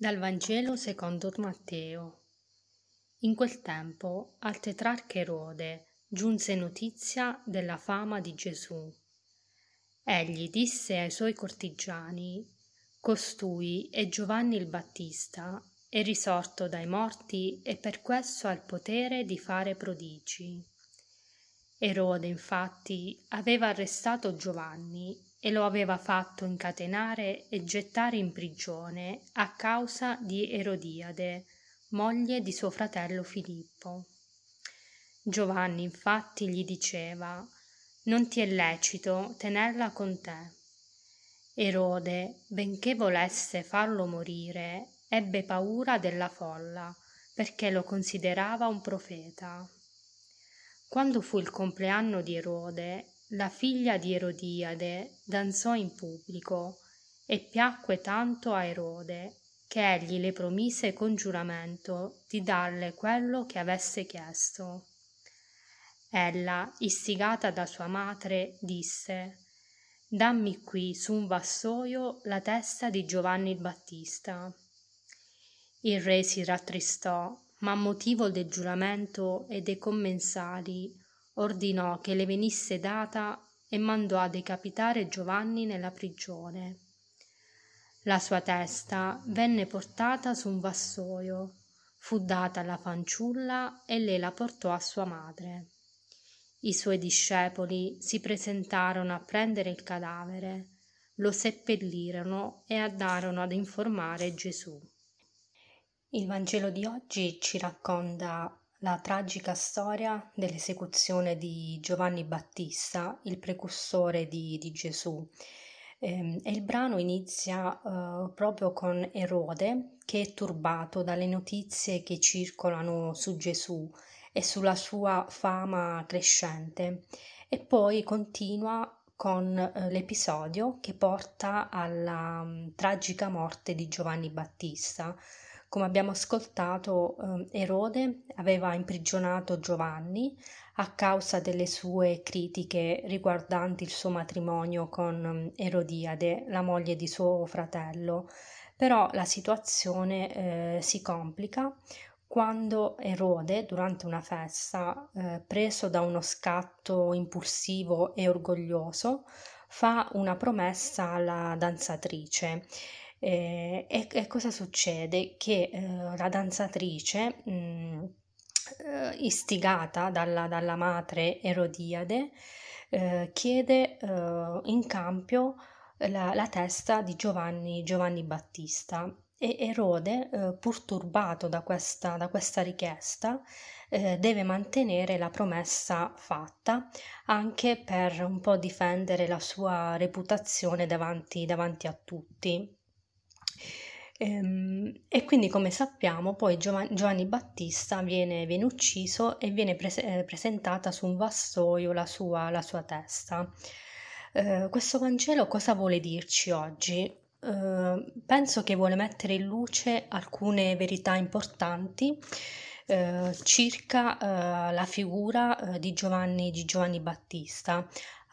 Dal Vangelo secondo Matteo. In quel tempo al tetrarca Erode giunse notizia della fama di Gesù. Egli disse ai suoi cortigiani, Costui è Giovanni il Battista, è risorto dai morti e per questo ha il potere di fare prodigi. Erode infatti aveva arrestato Giovanni e lo aveva fatto incatenare e gettare in prigione a causa di Erodiade, moglie di suo fratello Filippo. Giovanni infatti gli diceva Non ti è lecito tenerla con te. Erode, benché volesse farlo morire, ebbe paura della folla, perché lo considerava un profeta. Quando fu il compleanno di Erode, la figlia di Erodiade danzò in pubblico e piacque tanto a Erode che egli le promise con giuramento di darle quello che avesse chiesto. Ella, istigata da sua madre, disse Dammi qui su un vassoio la testa di Giovanni il Battista. Il re si rattristò, ma a motivo del giuramento e dei commensali ordinò che le venisse data e mandò a decapitare Giovanni nella prigione. La sua testa venne portata su un vassoio, fu data alla fanciulla e lei la portò a sua madre. I suoi discepoli si presentarono a prendere il cadavere, lo seppellirono e andarono ad informare Gesù. Il Vangelo di oggi ci racconta la tragica storia dell'esecuzione di Giovanni Battista, il precursore di, di Gesù. Eh, e il brano inizia eh, proprio con Erode che è turbato dalle notizie che circolano su Gesù e sulla sua fama crescente e poi continua con eh, l'episodio che porta alla um, tragica morte di Giovanni Battista come abbiamo ascoltato, eh, Erode aveva imprigionato Giovanni a causa delle sue critiche riguardanti il suo matrimonio con ehm, Erodiade, la moglie di suo fratello. Però la situazione eh, si complica quando Erode, durante una festa, eh, preso da uno scatto impulsivo e orgoglioso, fa una promessa alla danzatrice eh, e, e, cosa succede? Che eh, la danzatrice, mh, mm, eh, istigata dalla, dalla, madre Erodiade, eh, chiede eh, in cambio la, la, testa di Giovanni, Giovanni Battista e Erode, eh, pur turbato da questa, da questa richiesta, deve mantenere la promessa fatta anche per un po' difendere la sua reputazione davanti, davanti a tutti. Ehm, e quindi, come sappiamo, poi Giovanni Battista viene, viene ucciso e viene pres- eh, presentata su un vassoio la sua, la sua testa. Eh, questo Vangelo cosa vuole dirci oggi? Eh, penso che vuole mettere in luce alcune verità importanti eh, circa eh, la figura di Giovanni, di Giovanni Battista,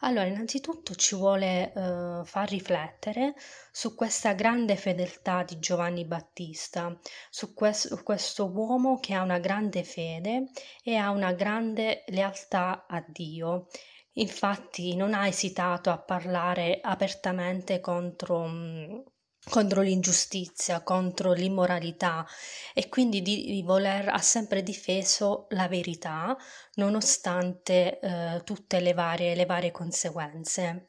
allora, innanzitutto ci vuole eh, far riflettere su questa grande fedeltà di Giovanni Battista, su questo, questo uomo che ha una grande fede e ha una grande lealtà a Dio. Infatti non ha esitato a parlare apertamente contro mm, contro l'ingiustizia, contro l'immoralità e quindi di, voler ha sempre difeso la verità nonostante eh, tutte le varie, le varie conseguenze.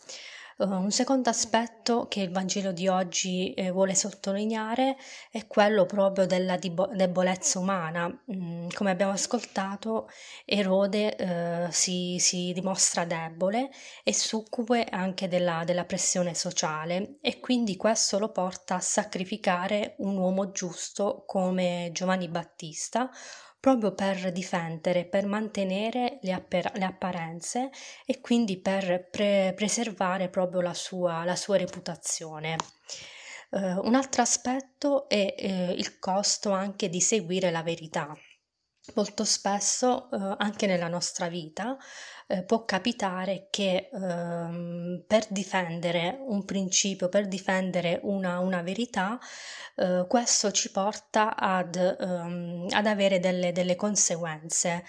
Uh, un secondo aspetto che il Vangelo di oggi eh, vuole sottolineare è quello proprio della debolezza umana. Mm, come abbiamo ascoltato, Erode eh, si, si, dimostra debole e succube anche della, della pressione sociale e quindi questo lo porta a sacrificare un uomo giusto come Giovanni Battista proprio per difendere, per mantenere le, apper- le apparenze e quindi per pre- preservare proprio la sua, la sua reputazione. Uh, un altro aspetto è uh, il costo anche di seguire la verità. Molto spesso eh, anche nella nostra vita eh, può capitare che ehm, per difendere un principio, per difendere una, una verità, eh, questo ci porta ad, ehm, ad avere delle, delle conseguenze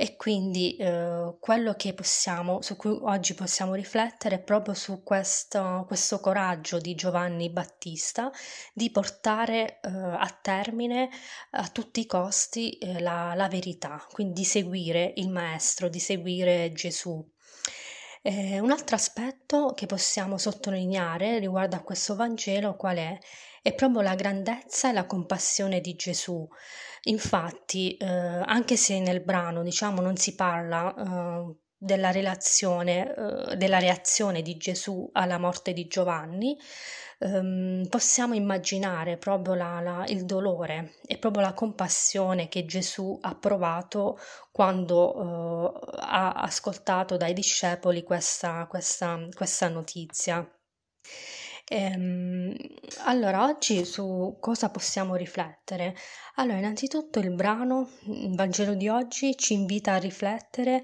e quindi eh, quello che possiamo, su cui oggi possiamo riflettere è proprio su questo, questo coraggio di Giovanni Battista di portare eh, a termine a tutti i costi eh, la, la verità, quindi di seguire il Maestro, di seguire Gesù. Eh, un altro aspetto che possiamo sottolineare riguardo a questo Vangelo qual è? È proprio la grandezza e la compassione di Gesù. Infatti, eh, anche se nel brano diciamo non si parla eh, della relazione, eh, della reazione di Gesù alla morte di Giovanni, ehm, possiamo immaginare proprio la, la, il dolore e proprio la compassione che Gesù ha provato quando eh, ha ascoltato dai discepoli questa, questa, questa notizia. Ehm, allora, oggi su cosa possiamo riflettere? Allora, innanzitutto il brano, il Vangelo di oggi, ci invita a riflettere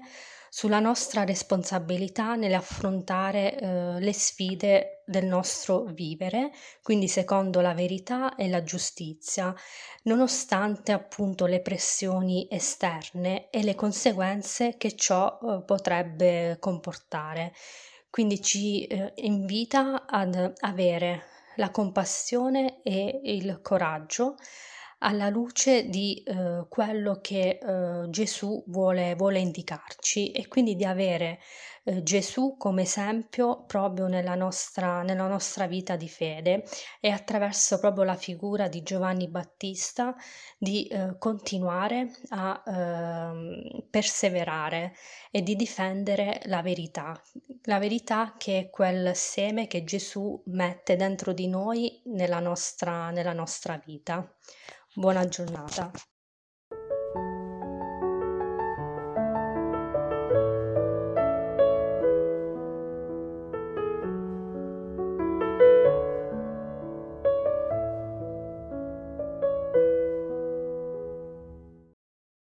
sulla nostra responsabilità nell'affrontare eh, le sfide del nostro vivere, quindi secondo la verità e la giustizia, nonostante appunto le pressioni esterne e le conseguenze che ciò eh, potrebbe comportare. Quindi ci eh, invita ad avere la compassione e il coraggio alla luce di eh, quello che eh, Gesù vuole, vuole, indicarci e quindi di avere eh, Gesù come esempio proprio nella nostra, nella nostra vita di fede e attraverso proprio la figura di Giovanni Battista di eh, continuare a ehm, perseverare e di difendere la verità, la verità che è quel seme che Gesù mette dentro di noi nella nostra, nella nostra vita. Buona giornata.